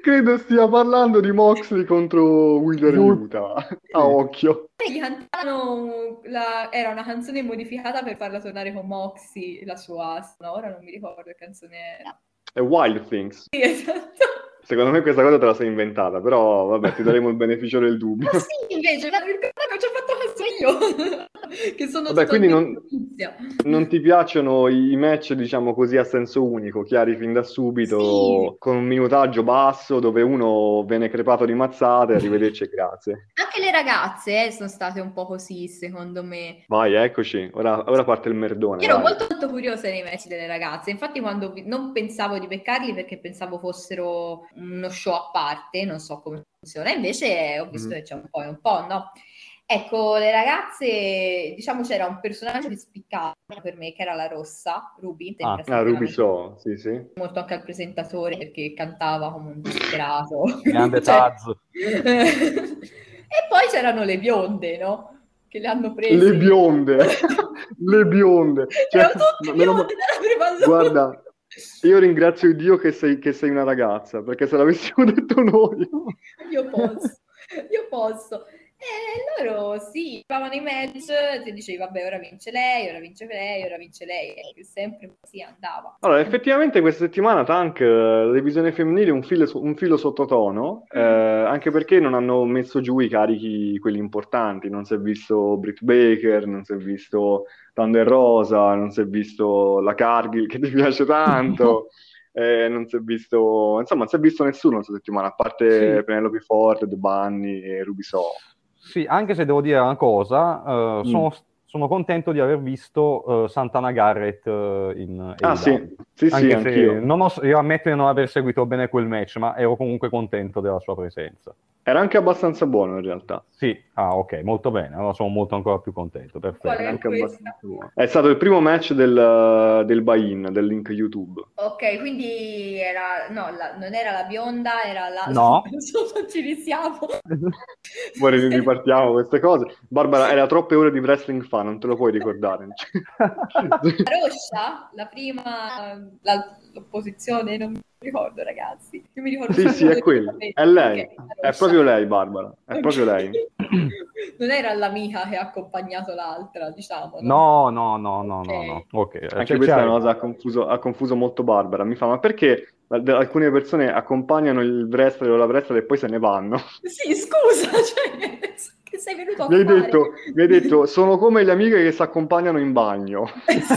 [SPEAKER 2] Credo stia parlando di Moxley contro Wheeler Utah. A occhio.
[SPEAKER 3] Poi gli cantavano, la- era una canzone modificata per farla tornare con Moxie, la sua, no, ora non mi ricordo che canzone era.
[SPEAKER 2] È Wild Things.
[SPEAKER 3] Sì, esatto.
[SPEAKER 2] Secondo me questa cosa te la sei inventata, però vabbè, ti daremo il beneficio del dubbio.
[SPEAKER 3] Ma sì, invece, ma che ci ho fatto caso io, che sono
[SPEAKER 2] Vabbè, quindi non-. Non ti piacciono i match, diciamo così, a senso unico, chiari fin da subito,
[SPEAKER 3] Sì.
[SPEAKER 2] con un minutaggio basso, dove uno viene crepato di mazzate, arrivederci e grazie.
[SPEAKER 3] Anche le ragazze eh, sono state un po' così, secondo me.
[SPEAKER 2] Vai, eccoci, ora, ora parte il merdone.
[SPEAKER 3] Io ero molto, molto curiosa nei match delle ragazze, infatti quando vi- non pensavo di beccarli perché pensavo fossero uno show a parte, non so come funziona, invece ho visto
[SPEAKER 2] Mhm.
[SPEAKER 3] che c'è un po' e un po', no? Ecco, le ragazze, diciamo c'era un personaggio che spiccava per me, che era la rossa, Ruby,
[SPEAKER 1] Ah,
[SPEAKER 2] Ah, Ruby So, sì, sì.
[SPEAKER 3] molto anche al presentatore perché cantava come un disperato.
[SPEAKER 1] Grande
[SPEAKER 3] Cioè-
[SPEAKER 1] Taz.
[SPEAKER 3] e poi c'erano le bionde, no? Che le hanno prese.
[SPEAKER 2] Le bionde, le bionde. Cioè,
[SPEAKER 3] Erano tutte bionde dalla prima
[SPEAKER 2] Guarda, io ringrazio Dio che sei, che sei una ragazza, perché se l'avessimo detto noi...
[SPEAKER 3] io posso, io posso. E loro sì, facevano i match, ti dicevi vabbè ora vince lei, ora vince lei, ora vince lei, e sempre così andava.
[SPEAKER 2] Allora, effettivamente questa settimana Tank, eh, la divisione femminile, un filo, un filo sottotono, eh, anche perché non hanno messo giù i carichi, quelli importanti, non si è visto Britt Baker, non si è visto Thunder Rosa, non si è visto la Cargill che ti piace tanto. Eh, non si è visto, insomma, non si è visto nessuno questa settimana, a parte
[SPEAKER 1] Sì.
[SPEAKER 2] Penelope Ford, The Bunny e Ruby So.
[SPEAKER 1] Sì, anche se devo dire una cosa, eh,
[SPEAKER 2] Mm.
[SPEAKER 1] sono, sono contento di aver visto eh, Santana Garrett eh, in
[SPEAKER 2] Ah,
[SPEAKER 1] AEW.
[SPEAKER 2] sì, sì, sì,
[SPEAKER 1] Anche se
[SPEAKER 2] anch'io.
[SPEAKER 1] non ho- io ammetto di non aver seguito bene quel match, ma ero comunque contento della sua presenza.
[SPEAKER 2] Era anche abbastanza buono in realtà.
[SPEAKER 1] Sì, ah ok, molto bene, allora sono molto ancora più contento, perfetto.
[SPEAKER 3] Qual è
[SPEAKER 2] Anche abbastanza buono. È stato il primo match del, del buy-in, del link YouTube.
[SPEAKER 3] Ok, quindi era, no, la- non era la bionda, era la...
[SPEAKER 1] No.
[SPEAKER 3] ci risiamo.
[SPEAKER 2] Ri- ripartiamo queste cose. Barbara, era troppe ore di wrestling fan, non te lo puoi ricordare.
[SPEAKER 3] La Roscia, la prima, la- l'opposizione, non mi ricordo ragazzi. Io mi ricordo
[SPEAKER 2] Sì, sì, è quella. È lei. È proprio lei, Barbara. È proprio lei.
[SPEAKER 3] Non era l'amica che ha accompagnato l'altra, diciamo. no?
[SPEAKER 1] No, no, no, no, no, no. Ok,
[SPEAKER 2] Anche
[SPEAKER 1] cioè,
[SPEAKER 2] questa è una cosa ha confuso, ha confuso molto Barbara. Mi fa, ma perché alcune persone accompagnano il wrestler o la wrestler e poi se ne vanno?
[SPEAKER 3] Sì, scusa, cioè, che sei venuto a
[SPEAKER 2] Mi hai detto, mi hai detto, sono come le amiche che si accompagnano in bagno.
[SPEAKER 3] Eh, sì.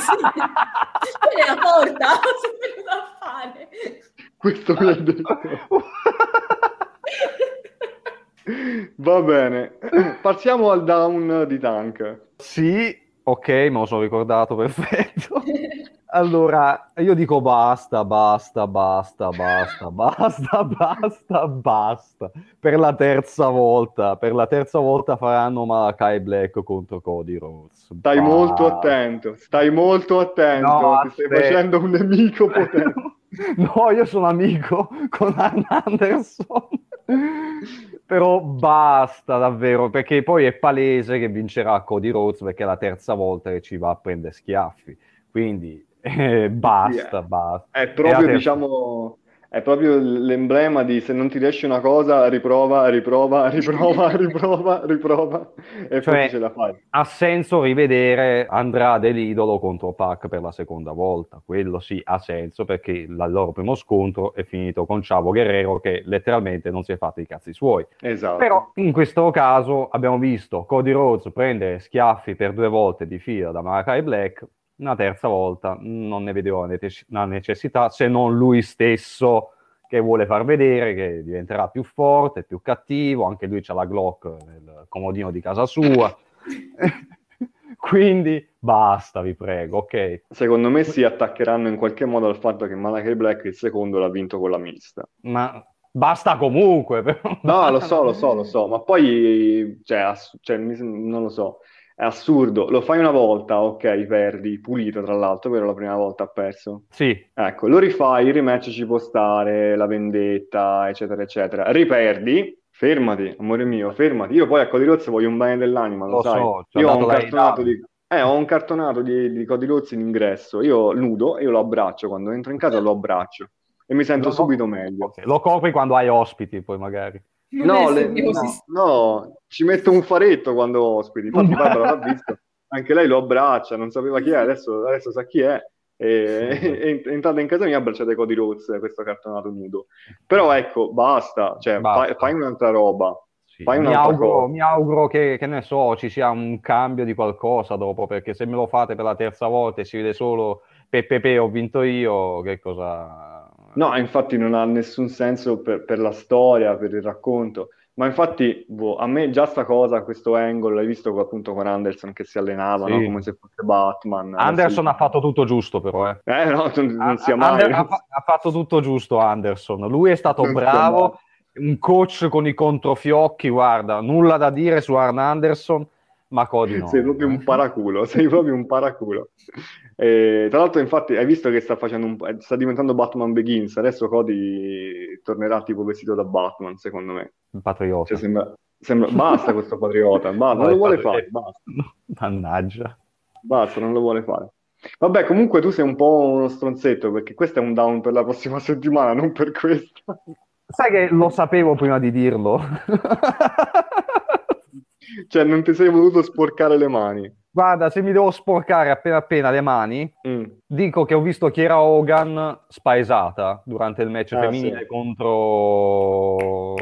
[SPEAKER 3] Quella è la porta, sei venuto a fare.
[SPEAKER 2] Questo mi hai detto. Va bene, passiamo al down di Tank.
[SPEAKER 1] Sì, ok, me lo sono ricordato, perfetto. Allora, io dico basta, basta, basta, basta, basta, basta, basta. Per la terza volta, per la terza volta faranno Malakai Black contro Cody Rhodes.
[SPEAKER 2] Stai
[SPEAKER 1] Basta.
[SPEAKER 2] molto attento, stai molto attento,
[SPEAKER 1] No,
[SPEAKER 2] ti stai
[SPEAKER 1] aspetta.
[SPEAKER 2] facendo un nemico potente.
[SPEAKER 1] No, io sono amico con Arn Anderson. Però basta davvero, perché poi è palese che vincerà Cody Rhodes perché è la terza volta che ci va a prendere schiaffi. Quindi eh, basta,
[SPEAKER 2] Sì,
[SPEAKER 1] basta.
[SPEAKER 2] È proprio, diciamo, è proprio l'emblema di se non ti riesce una cosa, riprova, riprova, riprova, riprova, riprova, e
[SPEAKER 1] Cioè-
[SPEAKER 2] poi ce la fai.
[SPEAKER 1] ha senso rivedere Andrade l'idolo contro Pac per la seconda volta. Quello sì ha senso perché il loro primo scontro è finito con Chavo Guerrero che letteralmente non si è fatto i cazzi suoi.
[SPEAKER 2] Esatto.
[SPEAKER 1] Però in questo caso abbiamo visto Cody Rhodes prendere schiaffi per due volte di fila da Malakai Black, una terza volta non ne vedevo la nece- la necessità se non lui stesso che vuole far vedere che diventerà più forte, più cattivo, anche lui c'ha la Glock nel comodino di casa sua. Quindi basta, vi prego, ok?
[SPEAKER 2] Secondo me si attaccheranno in qualche modo al fatto che Malachi Black il secondo l'ha vinto con la mista.
[SPEAKER 1] Ma basta comunque. però.
[SPEAKER 2] No, lo so, lo so, lo so, ma poi, cioè, ass- cioè, non lo so, è assurdo. Lo fai una volta, ok, perdi, pulito tra l'altro, vero? La prima volta ha perso.
[SPEAKER 1] Sì,
[SPEAKER 2] Ecco, lo rifai, il rematch ci può stare, la vendetta, eccetera, eccetera. Riperdi, fermati, amore mio, fermati. Io poi a Cody Rhodes voglio un bene dell'anima, lo,
[SPEAKER 1] Lo
[SPEAKER 2] sai.
[SPEAKER 1] so,
[SPEAKER 2] Io ho un cartonato di... Eh, ho un cartonato di, di Cody Rhodes in ingresso. Io nudo e io lo abbraccio. Quando entro in casa lo abbraccio. E mi sento
[SPEAKER 1] Lo-
[SPEAKER 2] subito meglio.
[SPEAKER 1] ok, Lo copri quando hai ospiti, poi magari.
[SPEAKER 2] No, le- no, no, ci metto un faretto quando ospiti. Infatti, Barbara l'ha visto, anche lei lo abbraccia, non sapeva chi è, adesso, adesso sa chi è. E, e- è entrata in casa mia, abbracciate Cody Rhodes, questo cartonato nudo. Però ecco, basta, cioè,
[SPEAKER 1] Basta.
[SPEAKER 2] Fai, fai un'altra roba.
[SPEAKER 1] Mi, auguro, mi auguro che, che ne so, ci sia un cambio di qualcosa dopo, perché se me lo fate per la terza volta e si vede solo Peppe ho vinto io, che cosa...
[SPEAKER 2] No, infatti non ha nessun senso per, per la storia, per il racconto. Ma infatti, boh, a me già sta cosa, questo angle, l'hai visto appunto con Anderson che si allenava,
[SPEAKER 1] Sì.
[SPEAKER 2] no? Come se fosse Batman.
[SPEAKER 1] Anderson
[SPEAKER 2] Adesso-
[SPEAKER 1] ha fatto tutto giusto però, eh.
[SPEAKER 2] Eh, no, non, non sia mai.
[SPEAKER 1] Ander- ha, fa- ha fatto tutto giusto Anderson. Lui è stato
[SPEAKER 2] Non
[SPEAKER 1] bravo, un coach con i controfiocchi, guarda, nulla da dire su Arn Anderson, ma Cody no.
[SPEAKER 2] Sei proprio un paraculo, sei proprio un paraculo. E, tra l'altro, infatti, hai visto che sta facendo un, eh, sta diventando Batman Begins. Adesso Cody tornerà tipo vestito da Batman, secondo me.
[SPEAKER 1] Il patriota.
[SPEAKER 2] Cioè, sembra, sembra- basta questo patriota, basta,
[SPEAKER 1] No,
[SPEAKER 2] non lo vuole fare, basta,
[SPEAKER 1] Mannaggia.
[SPEAKER 2] basta, non lo vuole fare. Vabbè, comunque tu sei un po' uno stronzetto perché questo è un down per la prossima settimana, non per questa.
[SPEAKER 1] Sai che lo sapevo prima di dirlo?
[SPEAKER 2] Cioè, non ti sei voluto sporcare le mani.
[SPEAKER 1] Guarda, se mi devo sporcare appena appena le mani,
[SPEAKER 2] Mm.
[SPEAKER 1] dico che ho visto Chiara Hogan spaesata durante il match
[SPEAKER 2] Ah,
[SPEAKER 1] femminile
[SPEAKER 2] sì.
[SPEAKER 1] contro...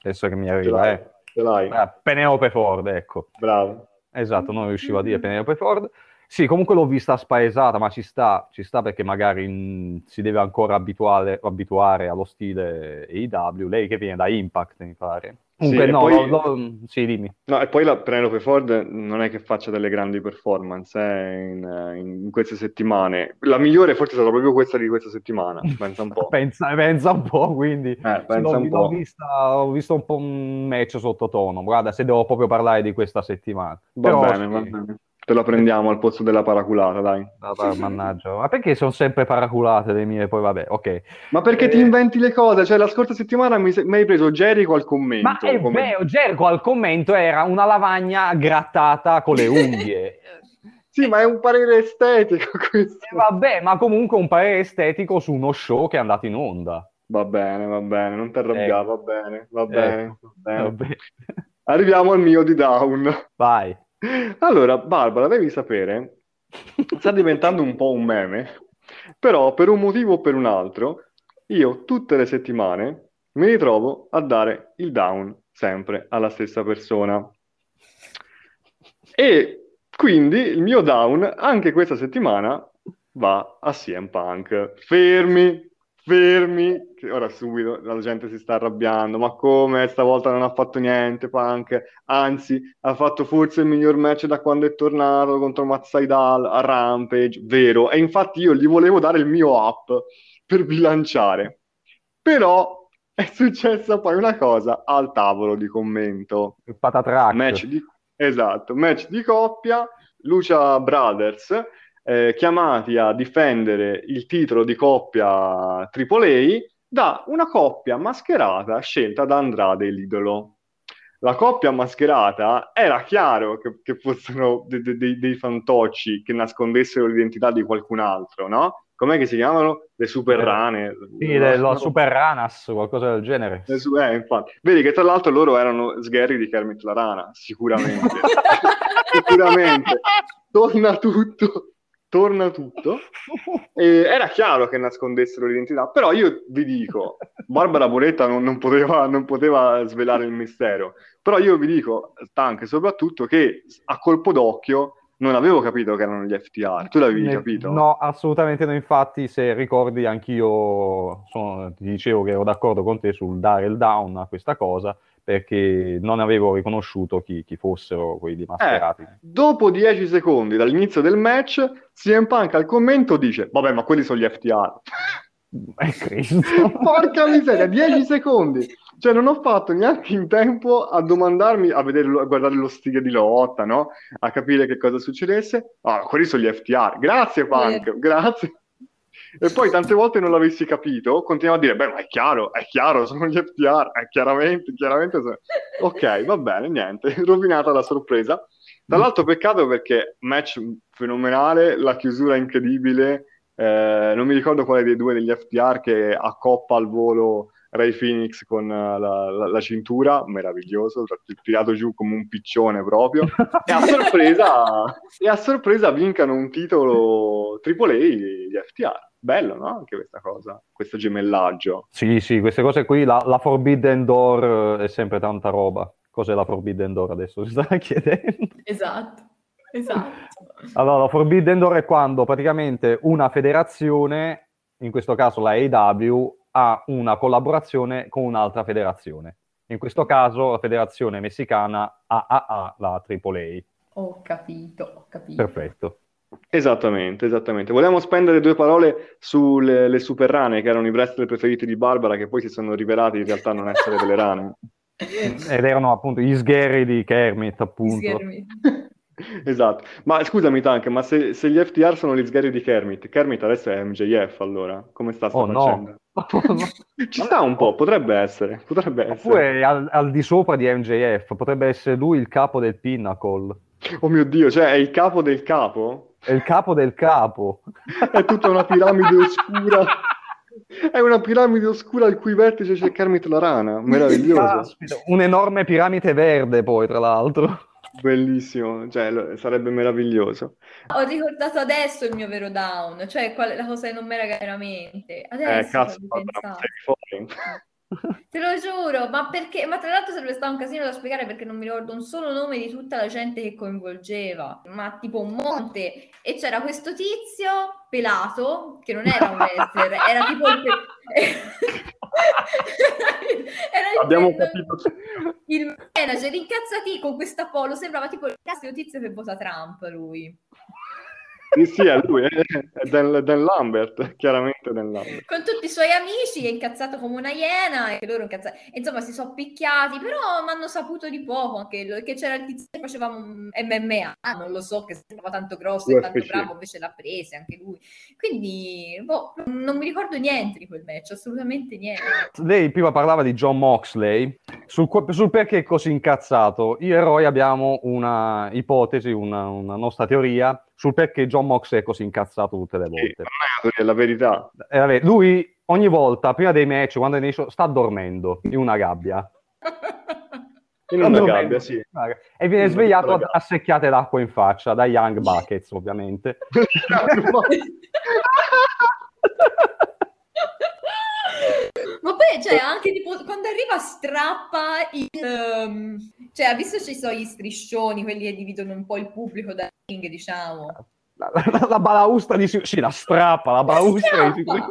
[SPEAKER 1] Adesso che mi
[SPEAKER 2] Ce
[SPEAKER 1] arriva,
[SPEAKER 2] l'hai,
[SPEAKER 1] eh.
[SPEAKER 2] ce l'hai.
[SPEAKER 1] Ah, Penelope Ford, ecco.
[SPEAKER 2] Bravo.
[SPEAKER 1] Esatto, non riuscivo a dire Penelope Ford. Sì, comunque l'ho vista spaesata, ma ci sta, ci sta perché magari mh, si deve ancora abituare, abituare allo stile AEW, lei che viene da Impact, mi pare. Comunque
[SPEAKER 2] Sì,
[SPEAKER 1] no,
[SPEAKER 2] poi-
[SPEAKER 1] lo- lo- sì, dimmi.
[SPEAKER 2] No, e poi la Penelope Ford non è che faccia delle grandi performance eh, in, in queste settimane. La migliore forse è stata proprio questa di questa settimana, pensa un po'.
[SPEAKER 1] Pensa, pensa un po', quindi
[SPEAKER 2] Eh, pensa un po'.
[SPEAKER 1] vista, ho visto un po' un match sottotono. Guarda, se devo proprio parlare di questa settimana.
[SPEAKER 2] Va
[SPEAKER 1] Però
[SPEAKER 2] bene,
[SPEAKER 1] sì,
[SPEAKER 2] va bene. Te la prendiamo al posto della paraculata, dai.
[SPEAKER 1] vabbè, mannaggia. Ma perché sono sempre paraculate le mie? Poi vabbè, ok.
[SPEAKER 2] Ma perché ti
[SPEAKER 1] Eh.
[SPEAKER 2] inventi le cose? Cioè, la scorsa settimana mi, se- mi hai preso Jericho al commento.
[SPEAKER 1] Ma è
[SPEAKER 2] come-
[SPEAKER 1] vero, Gergo al commento era una lavagna grattata con le unghie.
[SPEAKER 2] Sì, ma è un parere estetico questo.
[SPEAKER 1] E vabbè, ma comunque un parere estetico su uno show che è andato in onda.
[SPEAKER 2] Va bene, va bene, non ti arrabbiare, va bene, va bene, va bene.
[SPEAKER 1] Vabbè.
[SPEAKER 2] Arriviamo al mio di down.
[SPEAKER 1] Vai.
[SPEAKER 2] Allora, Barbara, devi sapere, sta diventando un po' un meme, però per un motivo o per un altro, io tutte le settimane mi ritrovo a dare il down sempre alla stessa persona. E quindi il mio down anche questa settimana va a CM Punk. Fermi, fermi, che ora subito la gente si sta arrabbiando, ma come stavolta non ha fatto niente Punk? Anzi, ha fatto forse il miglior match da quando è tornato contro Matt Sydal a Rampage, vero? E infatti io gli volevo dare il mio up per bilanciare. Però è successa poi una cosa al tavolo di commento.
[SPEAKER 1] Il patatrack.
[SPEAKER 2] Match di, esatto, match di coppia, Lucia Brothers, eh, chiamati a difendere il titolo di coppia AAA da una coppia mascherata scelta da Andrade l'idolo. La coppia mascherata era chiaro che, che fossero de- de- dei- dei fantocci che nascondessero l'identità di qualcun altro, no? Com'è che si chiamano? Le super rane.
[SPEAKER 1] Sì, le- lo Super Ranas, qualcosa del genere.
[SPEAKER 2] Su- eh, infatti. Vedi che tra l'altro loro erano sgherri di Kermit la rana, sicuramente. sicuramente. Torna tutto, torna tutto. E era chiaro che nascondessero l'identità, però io vi dico, Barbara Boretta non, non poteva, non poteva svelare il mistero, però io vi dico, anche soprattutto, che a colpo d'occhio non avevo capito che erano gli FTR, tu l'avevi
[SPEAKER 1] Ne-
[SPEAKER 2] capito?
[SPEAKER 1] No, assolutamente no. Infatti, se ricordi, anch'io sono- ti dicevo che ero d'accordo con te sul dare il down a questa cosa perché non avevo riconosciuto chi, chi fossero quelli mascherati.
[SPEAKER 2] Dopo 10 secondi dall'inizio del match, CM Punk al commento dice: Vabbè, ma quelli sono gli FTR.
[SPEAKER 1] Eh, Cristo.
[SPEAKER 2] Porca miseria, 10 secondi. Cioè, non ho fatto neanche in tempo a domandarmi, a, vedere, a guardare lo stile di lotta, no? A capire che cosa succedesse. Ah, quelli sono gli FTR. Grazie, Punk, grazie. E poi tante volte non l'avessi capito, continuavo a dire, beh, ma è chiaro, è chiaro, sono gli FTR, è chiaramente, chiaramente sono... Ok, va bene, niente, rovinata la sorpresa. Tra l'altro peccato perché match fenomenale, la chiusura incredibile, eh, non mi ricordo quale dei due degli FTR che accoppa al volo Ray Phoenix con eh, la, la- la cintura, meraviglioso, tirato giù come un piccione proprio, e a sorpresa, e a sorpresa vincano un titolo AAA gli FTR. Bello, no? Anche questa cosa, questo gemellaggio.
[SPEAKER 1] Sì, sì, queste cose qui, la, la Forbidden Door eh, è sempre tanta roba. Cos'è la Forbidden Door adesso? Si sta chiedendo.
[SPEAKER 3] Esatto, esatto.
[SPEAKER 1] Allora, la Forbidden Door è quando praticamente una federazione, in questo caso la AEW, ha una collaborazione con un'altra federazione. In questo caso la federazione messicana AAA, la AAA.
[SPEAKER 3] Ho capito, ho capito.
[SPEAKER 1] Perfetto.
[SPEAKER 2] Esattamente, esattamente. Vogliamo spendere due parole sulle le super rane, che erano i wrestler preferiti di Barbara, che poi si sono rivelati in realtà non essere delle rane.
[SPEAKER 1] Ed erano appunto gli sgherri di Kermit, appunto.
[SPEAKER 2] Esatto. Ma scusami, Tank, ma se, se gli FTR sono gli sgherri di Kermit, Kermit adesso è MJF, allora? Come sta sta
[SPEAKER 1] Oh no.
[SPEAKER 2] Ci sta un po', potrebbe essere, potrebbe essere.
[SPEAKER 1] Oppure al, al di sopra di MJF, potrebbe essere lui il capo del Pinnacle.
[SPEAKER 2] Oh mio Dio, cioè è il capo del capo?
[SPEAKER 1] È il capo del capo.
[SPEAKER 2] È tutta una piramide oscura È una piramide oscura al cui vertice c'è Kermit la rana, meraviglioso.
[SPEAKER 1] Caspita, un'enorme piramide verde poi, tra l'altro.
[SPEAKER 2] Bellissimo, cioè sarebbe meraviglioso.
[SPEAKER 3] Ho ricordato adesso il mio vero down, cioè qual- la cosa che non mi era veramente.
[SPEAKER 2] Eh,
[SPEAKER 3] Adesso
[SPEAKER 2] cazzo, guarda,
[SPEAKER 3] pensato.
[SPEAKER 2] sei fuori.
[SPEAKER 3] Te lo giuro, ma perché? Ma tra l'altro sarebbe stato un casino da spiegare perché non mi ricordo un solo nome di tutta la gente che coinvolgeva, ma tipo un monte. E c'era questo tizio pelato, che non era un wrestler, era tipo il... pe- era il,
[SPEAKER 2] Abbiamo
[SPEAKER 3] il-
[SPEAKER 2] capito.
[SPEAKER 3] il manager incazzati con questa polo, sembrava tipo il classico tizio che vota Trump, lui.
[SPEAKER 2] Sì, sì, è lui, è, Dan, Dan Lambert, chiaramente Dan Lambert.
[SPEAKER 3] con tutti i suoi amici, è incazzato come una iena, e loro incazzati. Insomma, si sono picchiati, però mi hanno saputo di poco anche lo- che c'era il tizio che faceva un MMA, non lo so, che sembrava tanto grosso e tanto bravo, invece l'ha presa anche lui. Quindi, boh, non mi ricordo niente di quel match, assolutamente niente.
[SPEAKER 1] Lei prima parlava di John Moxley, sul, sul perché è così incazzato. Io e Roy abbiamo una ipotesi, una, una nostra teoria sul perché John Moxley è così incazzato tutte le
[SPEAKER 2] Sì,
[SPEAKER 1] volte.
[SPEAKER 2] non è la verità.
[SPEAKER 1] Eh, vabbè, lui ogni volta, prima dei match, quando è nei show, sta dormendo in una gabbia.
[SPEAKER 2] In una gabbia, sì.
[SPEAKER 1] E viene
[SPEAKER 2] In
[SPEAKER 1] svegliato a, a secchiate d'acqua in faccia da Young Buckets, ovviamente.
[SPEAKER 3] Ma poi, cioè, anche tipo, quando arriva strappa il... ehm, cioè, ha visto ci sono gli striscioni, quelli che dividono un po' il pubblico dal ring, diciamo.
[SPEAKER 1] La, la- la balaustra di sì, la strappa, la balaustra di
[SPEAKER 3] Strappa!
[SPEAKER 1] sicurezza.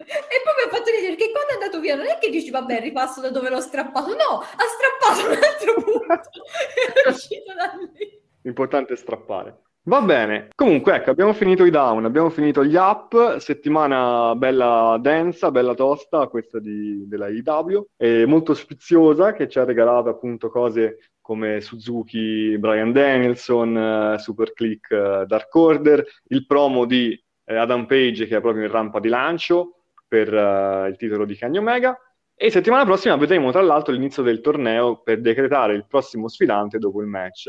[SPEAKER 3] E poi mi ha fatto vedere che quando è andato via non è che dici vabbè ripasso da dove l'ho strappato, no, ha strappato un altro punto, è uscito da lì.
[SPEAKER 2] L'importante è strappare. Va bene. Comunque, ecco, abbiamo finito i down, abbiamo finito gli up. Settimana bella densa, bella tosta, questa di- della IW, e molto sfiziosa, che ci ha regalato appunto cose come Suzuki, Brian Danielson, eh, Super Click, eh, Dark Order, il promo di eh, Adam Page che è proprio in rampa di lancio per il titolo di Kenny Omega. E settimana prossima vedremo tra l'altro l'inizio del torneo per decretare il prossimo sfidante dopo il match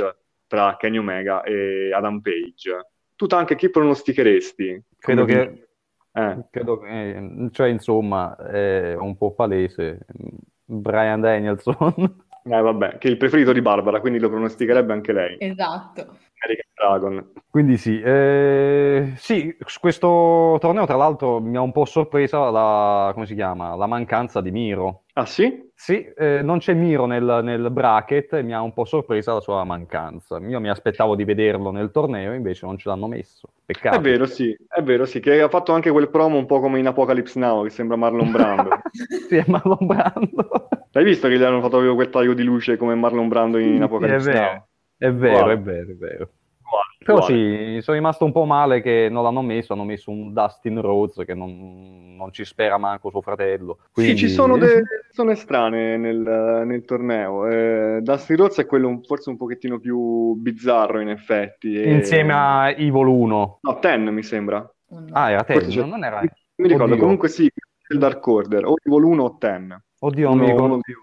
[SPEAKER 2] tra Kenny Omega e Adam Page. Tu anche chi pronosticheresti?
[SPEAKER 1] Credo
[SPEAKER 2] Come
[SPEAKER 1] che?
[SPEAKER 2] Eh,
[SPEAKER 1] credo che- cioè, insomma, è un po' palese. Brian Danielson.
[SPEAKER 2] eh, vabbè, che è il preferito di Barbara, quindi lo pronosticherebbe anche lei.
[SPEAKER 3] Esatto.
[SPEAKER 2] American Dragon.
[SPEAKER 1] Quindi sì, eh, sì, questo torneo tra l'altro mi ha un po' sorpresa la, come si chiama, la mancanza di Miro.
[SPEAKER 2] Ah sì?
[SPEAKER 1] Sì, eh, non c'è Miro nel, nel bracket e mi ha un po' sorpresa la sua mancanza. Io mi aspettavo di vederlo nel torneo, invece non ce l'hanno messo. Peccato.
[SPEAKER 2] È vero, sì, è vero, sì, che ha fatto anche quel promo un po' come in Apocalypse Now, che sembra Marlon Brando.
[SPEAKER 1] sì, è Marlon Brando.
[SPEAKER 2] L'hai visto che gli hanno fatto proprio quel taglio di luce come Marlon Brando in
[SPEAKER 1] Sì,
[SPEAKER 2] Apocalypse
[SPEAKER 1] è vero.
[SPEAKER 2] Now?
[SPEAKER 1] È vero,
[SPEAKER 2] Uguale.
[SPEAKER 1] è vero, è vero.
[SPEAKER 2] Uguale,
[SPEAKER 1] Però sì, sono rimasto un po' male che non l'hanno messo, hanno messo un Dustin Rhodes che non, non ci spera manco suo fratello. Quindi...
[SPEAKER 2] Sì, ci sono delle persone strane nel, nel torneo. Eh, Dusty Rhodes è quello un- forse un pochettino più bizzarro in effetti. e-
[SPEAKER 1] Insieme a Evil 1.
[SPEAKER 2] No, Ten mi sembra.
[SPEAKER 1] Ah, era Ted,
[SPEAKER 2] c'è-
[SPEAKER 1] non era...
[SPEAKER 2] Mi ricordo,
[SPEAKER 1] Oddio.
[SPEAKER 2] comunque sì, il Dark Order, o Evil 1 o Ten.
[SPEAKER 1] Oddio, non mi
[SPEAKER 2] Uno-
[SPEAKER 1] ricordo più.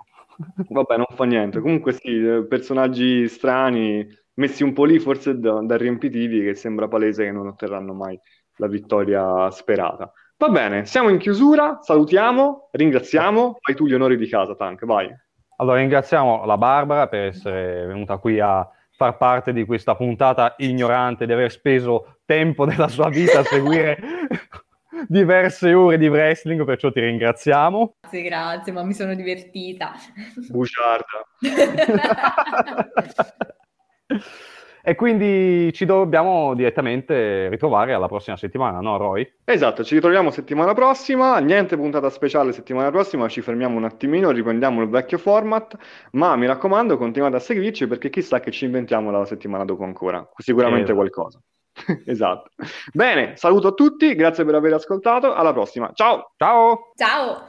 [SPEAKER 2] Vabbè, non fa niente. Comunque sì, eh, personaggi strani, messi un po' lì forse da, da riempitivi, che sembra palese che non otterranno mai la vittoria sperata. Va bene, siamo in chiusura, salutiamo, ringraziamo, fai tu gli onori di casa, Tank, vai.
[SPEAKER 1] Allora, ringraziamo la Barbara per essere venuta qui a far parte di questa puntata ignorante, di aver speso tempo della sua vita a seguire diverse ore di wrestling, perciò ti ringraziamo.
[SPEAKER 3] Grazie, grazie, ma mi sono divertita.
[SPEAKER 2] Bugiarda.
[SPEAKER 1] e quindi ci dobbiamo direttamente ritrovare alla prossima settimana, no Roy?
[SPEAKER 2] Esatto, ci ritroviamo settimana prossima, niente puntata speciale settimana prossima, ci fermiamo un attimino, riprendiamo il vecchio format, ma mi raccomando continuate a seguirci perché chissà che ci inventiamo la settimana dopo ancora, sicuramente
[SPEAKER 1] Esatto.
[SPEAKER 2] qualcosa. esatto. Bene, saluto a tutti, grazie per aver ascoltato, alla prossima, ciao!
[SPEAKER 1] Ciao!
[SPEAKER 3] Ciao!